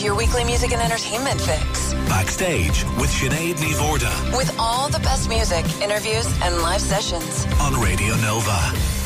Your weekly music and entertainment fix. Backstage with Sinead Nivorda With all the best music, interviews, and live sessions. on Radio Nova.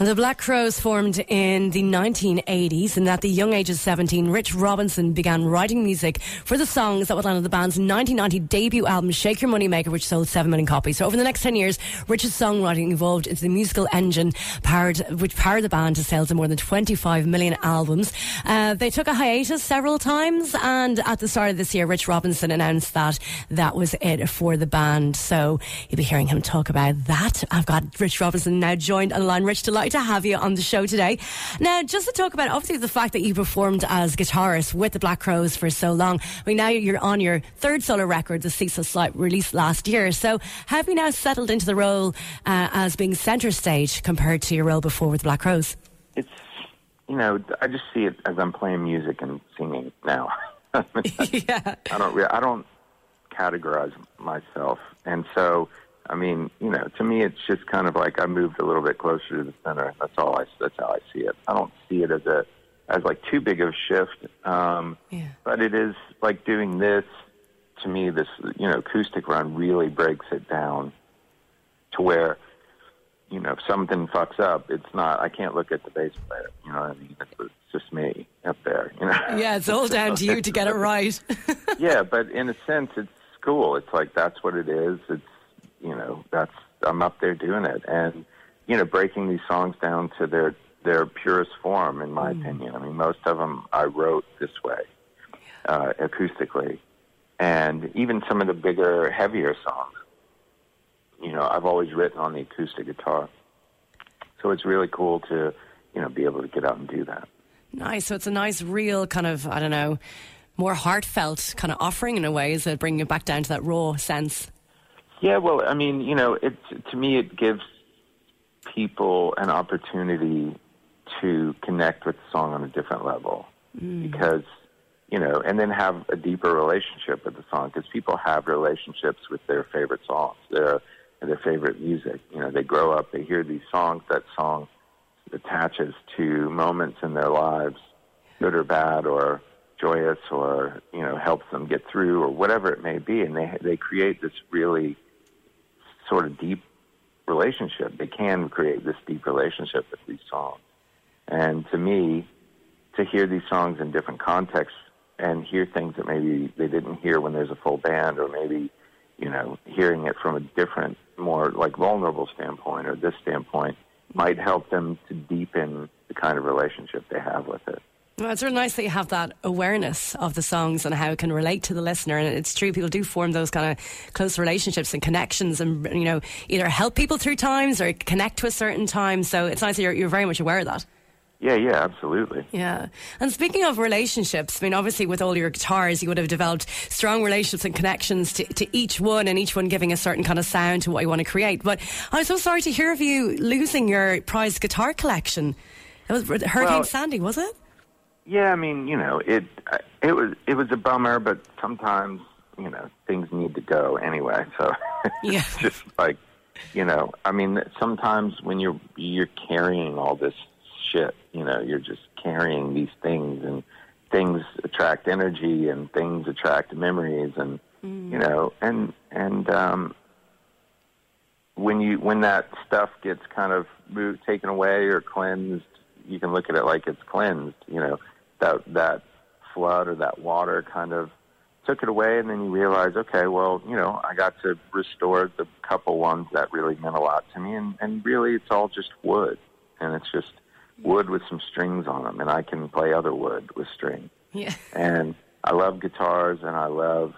The Black Crowes formed in the 1980s, and at the young age of 17, Rich Robinson began writing music for the songs that would land on the band's 1990 debut album, Shake Your Money Maker, which sold 7 million copies. So over the next 10 years, Rich's songwriting evolved into the musical engine powered, which powered the band to sales of more than 25 million albums. Uh, they took a hiatus several times, and at the start of this year, Rich Robinson announced that that was it for the band. So you'll be hearing him talk about that. I've got Rich Robinson now joined on. Rich, delighted to have you on the show today. Now, just to talk about obviously the fact that you performed as guitarist with the Black Crowes for so long. I mean, now you're on your third solo record, the Ceaseless Sight, released last year. So have you now settled into the role uh, as being centre stage compared to your role before with the Black Crowes? it's you know I just see it as I'm playing music and singing now. yeah. I don't I don't categorize myself, and so I mean you know to me it's just kind of like I moved a little bit closer to the center. That's all I that's how I see it. I don't see it as a as like too big of a shift, um, Yeah. but it is like doing this to me. This you know acoustic run really breaks it down to where you know, if something fucks up, it's not. I can't look at the bass player. You know what I mean? It's, it's just me up there. You know. Yeah, it's all down to you to get it right. yeah, but in a sense, it's cool. It's like that's what it is. It's you know, that's I'm up there doing it, and you know, breaking these songs down to their their purest form. In my opinion, I mean, most of them I wrote this way, uh, acoustically, and even some of the bigger, heavier songs. You know, I've always written on the acoustic guitar, so it's really cool to you know be able to get out and do that. nice. So it's a nice, real kind of, I don't know, more heartfelt kind of offering in a way, is it? Bringing it back down to that raw sense. Yeah, well, I mean, you know, it to me it gives people an opportunity to connect with the song on a different level. Mm. Because you know, and then have a deeper relationship with the song because people have relationships with their favorite songs, their their favorite music. You know, they grow up, they hear these songs, that song attaches to moments in their lives, good or bad, or joyous, or you know, helps them get through, or whatever it may be, and they they create this really sort of deep relationship. They can create this deep relationship with these songs, and to me, to hear these songs in different contexts and hear things that maybe they didn't hear when there's a full band, or maybe you know, hearing it from a different, more like vulnerable standpoint or this standpoint might help them to deepen the kind of relationship they have with it. Well, it's really nice that you have that awareness of the songs and how it can relate to the listener. And it's true, people do form those kind of close relationships and connections and, you know, either help people through times or connect to a certain time. So it's nice that you're, you're very much aware of that. Yeah, yeah, absolutely. Yeah. And speaking of relationships, I mean, obviously with all your guitars, you would have developed strong relationships and connections to, to each one and each one giving a certain kind of sound to what you want to create. But I'm so sorry to hear of you losing your prized guitar collection. It was Hurricane Well- Sandy, was it? Yeah, I mean, you know, it it was it was a bummer, but sometimes you know things need to go anyway. So Yeah. it's just like you know, I mean, sometimes when you're you're carrying all this shit, you know, you're just carrying these things, and things attract energy, and things attract memories, and you know, and and um, when you when that stuff gets kind of moved, taken away or cleansed, you can look at it like it's cleansed. You know, that that flood or that water kind of took it away, and then you realize, okay, well, you know, I got to restore the couple ones that really meant a lot to me, and and really, it's all just wood, and it's just wood with some strings on them, and I can play other wood with string Yeah. and I love guitars and I love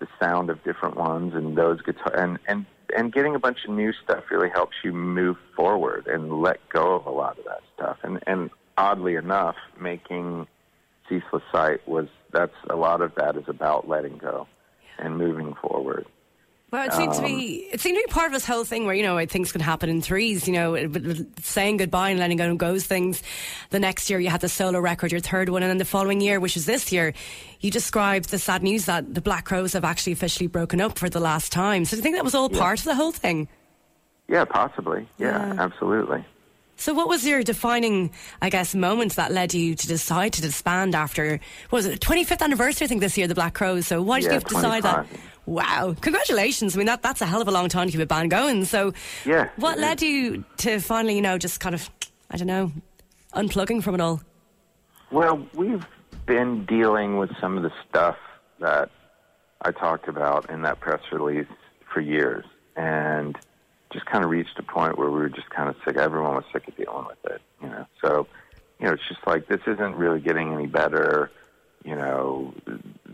the sound of different ones and those guitar and and and getting a bunch of new stuff really helps you move forward and let go of a lot of that stuff. And and oddly enough making ceaseless sight was that's a lot of that is about letting go and moving forward Well, it seemed to be um, it seemed to be part of this whole thing where you know things can happen in threes. You know, saying goodbye and letting go of goes things. The next year you had the solo record, your third one, and then the following year, which is this year, you described the sad news that the Black Crowes have actually officially broken up for the last time. So do you think that was all part of the whole thing? yeah possibly yeah, Yeah. absolutely So, what was your defining, I guess, moment that led you to decide to disband after, what was it, 25th anniversary, I think, this year, the Black Crowes. So, why did Yeah, you decide that? 25. Wow, congratulations. I mean, that, that's a hell of a long time to keep a band going. So, Yeah, what led is. you to finally, you know, just kind of, I don't know, unplugging from it all? Well, we've been dealing with some of the stuff that I talked about in that press release for years, and just kind of reached a point where we were just kind of sick. Everyone was sick of dealing with it, you know. So, you know, it's just like this isn't really getting any better. You know,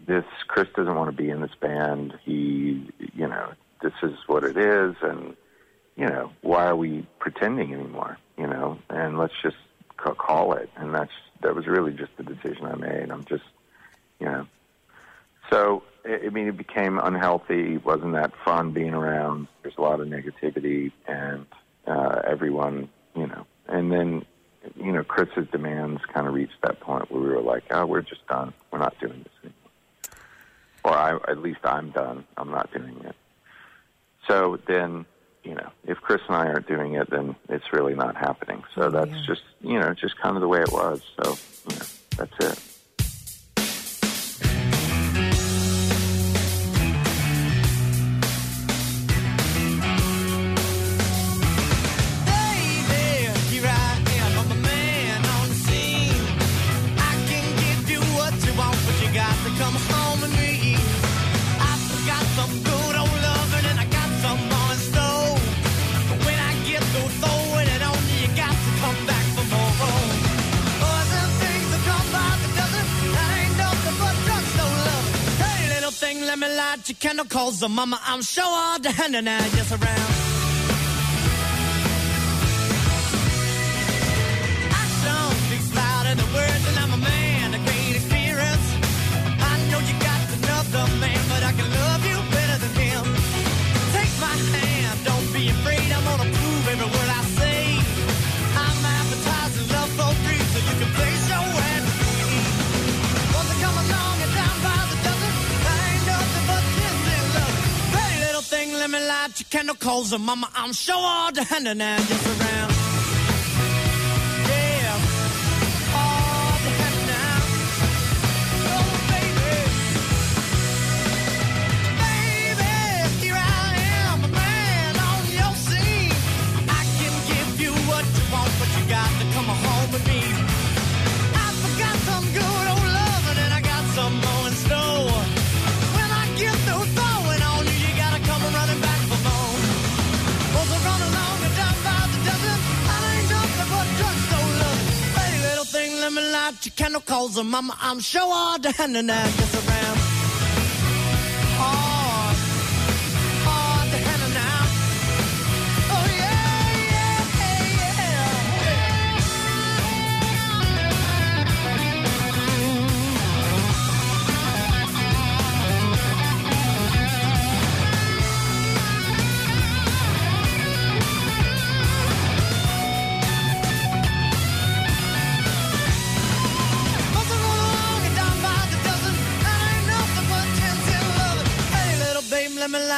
this Chris doesn't want to be in this band. He, you know, this is what it is, and you know, why are we pretending anymore? You know, and let's just ca- call it. And that's that was really just the decision I made. I'm just, you know, so I I mean, it became unhealthy. It wasn't that fun being around. There's a lot of negativity, and uh, everyone, you know, and then. You know, Chris's demands kind of reached that point where we were like, "Oh, we're just done. We're not doing this anymore." Or I, at least I'm done. I'm not doing it. So then, you know, if Chris and I aren't doing it, then it's really not happening. So that's yeah. just, you know, just kind of the way it was. So, you know, that's it. Candle, cause the mama, I'm sure all the hand and I just around. Candle, cause the mama, I'm sure all the hand and just around. Let me light your candle, cause the mama, I'm sure all the hand and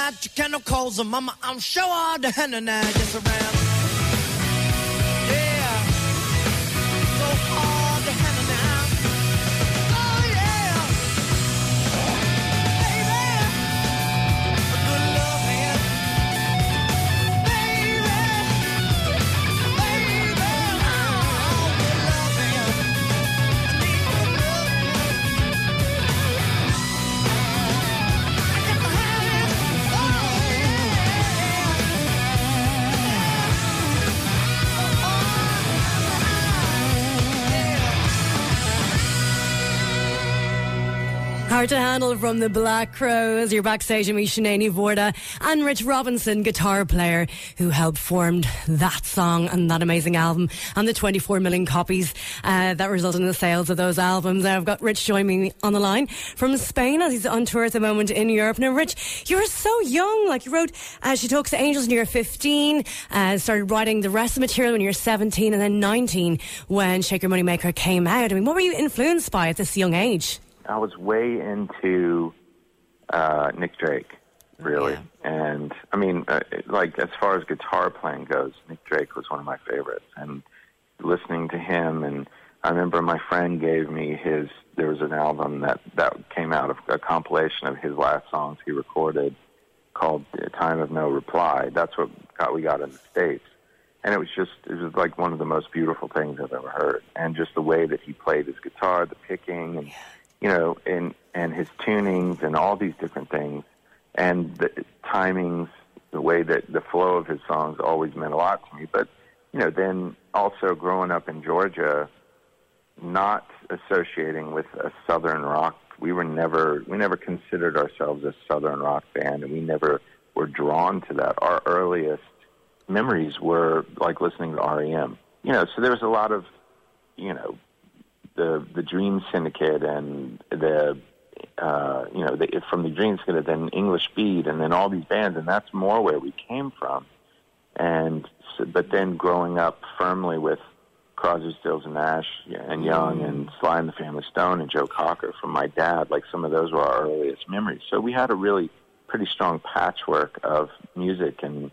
babe, let me light your candle, cause the mama, I'm sure all the and I just around. Hard to handle from the Black Crowes. You're backstage with Sinead Vorda, and Rich Robinson, guitar player, who helped formed that song and that amazing album and the 24 million copies uh, that resulted in the sales of those albums. I've got Rich joining me on the line from Spain as he's on tour at the moment in Europe. Now, Rich, you were so young. Like you wrote, uh, She Talks to Angels when you were 15, uh, started writing the rest of the material when you were 17, and then 19 when Shake Your Moneymaker came out. I mean, what were you influenced by at this young age? I was way into uh, Nick Drake, really. yeah. And I mean, uh, like as far as guitar playing goes, Nick Drake was one of my favorites. And listening to him, and I remember my friend gave me his. There was an album that that came out of a compilation of his last songs he recorded called "Time of No Reply." That's what got we got in the states, and it was just it was like one of the most beautiful things I've ever heard, and just the way that he played his guitar, the picking, and you know, and and his tunings and all these different things, and the timings, the way that the flow of his songs always meant a lot to me. But you know, then also growing up in Georgia, not associating with a southern rock, we were never we never considered ourselves a southern rock band, and we never were drawn to that. Our earliest memories were like listening to REM. You know, so there was a lot of, you know, the the Dream Syndicate and the uh, you know the, from the Dream Syndicate, then English Beat, and then all these bands, and that's more where we came from. And so, but then growing up firmly with Crosby, Stills and Nash and Young and Sly and the Family Stone and Joe Cocker from my dad, like some of those were our earliest memories. So we had a really pretty strong patchwork of music and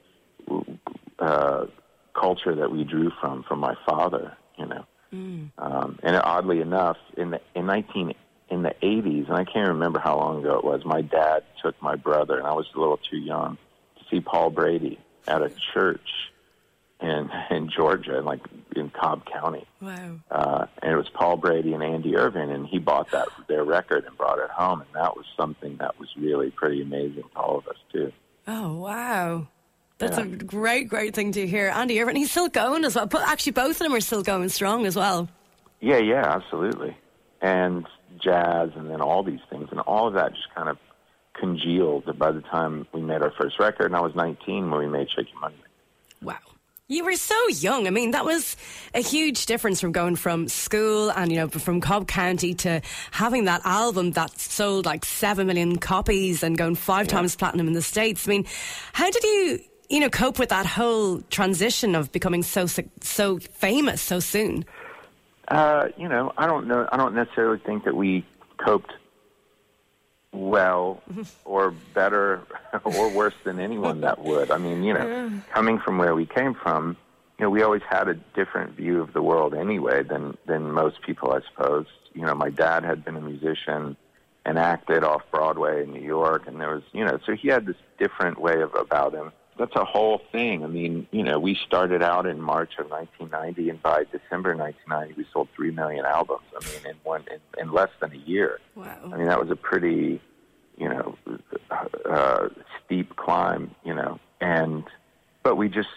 uh, culture that we drew from from my father, you know. Um, and oddly enough, in the in nineteen in the eighties, and I can't remember how long ago it was. My dad took my brother, and I was a little too young, to see Paul Brady at a church in in Georgia, in like in Cobb County. Wow. Uh, and it was Paul Brady and Andy Irvine, and he bought that their record and brought it home, and that was something that was really pretty amazing to all of us too. Oh, wow. That's Yeah. a great, great thing to hear. Andy Irvine, he's still going as well. But actually, both of them are still going strong as well. Yeah, yeah, absolutely. And jazz, and then all these things, and all of that just kind of congealed by the time we made our first record. And I was 19 when we made Shake Your Money. Wow. You were so young. I mean, that was a huge difference from going from school and, you know, from Cobb County to having that album that sold like 7 million copies and going five times platinum in the States. I mean, how did you, you know, cope with that whole transition of becoming so, so- so famous so soon? Uh, you know, I don't know. I don't necessarily think that we coped well or better or worse than anyone that would. I mean, you know, coming from where we came from, you know, we always had a different view of the world anyway than than most people, I suppose. You know, my dad had been a musician and acted off Broadway in New York, and there was, you know, so he had this different way of about him. That's a whole thing. I mean, you know, we started out in March of 1990, and by December 1990, we sold three million albums. I mean, in one in, in less than a year. Wow. I mean, that was a pretty, you know, uh, steep climb, you know, and but we just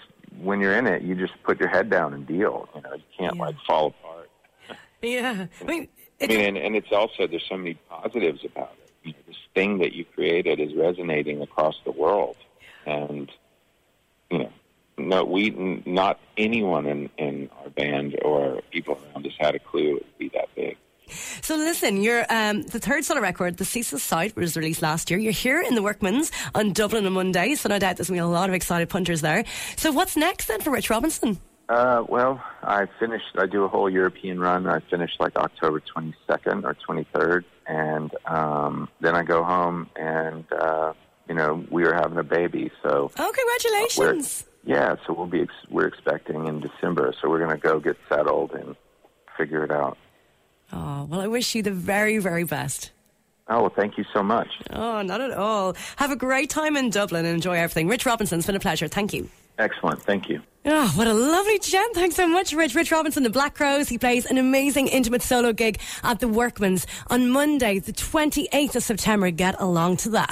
when you're in it, you just put your head down and deal. You know, you can't Yeah. like fall apart. Yeah. I mean, I mean, and, and it's also there's so many positives about it. You know, this thing that you created is resonating across the world, and you know, no, we not anyone in in our band or people around us had a clue it would be that big. So listen, your um, the third solo record, The Ceaseless Sight, was released last year. You're here in the Workman's on Dublin on Monday, so no doubt there's going to be a lot of excited punters there. So what's next then for Rich Robinson? Uh, well, I finished. I do a whole European run. I finished like October 22nd or 23rd, and um, then I go home, and uh, you know we are having a baby. So uh, Oh, congratulations! yeah, so we'll be ex- we're expecting in December. So we're gonna go get settled and figure it out. Oh, well, I wish you the very, very best. Oh, well, thank you so much. Oh, not at all. Have a great time in Dublin and enjoy everything. Rich Robinson, it's been a pleasure. Thank you. Excellent. Thank you. Oh, what a lovely gent. Thanks so much, Rich. Rich Robinson, the Black Crowes. He plays an amazing intimate solo gig at the Workman's on Monday, the 28th of September. Get along to that.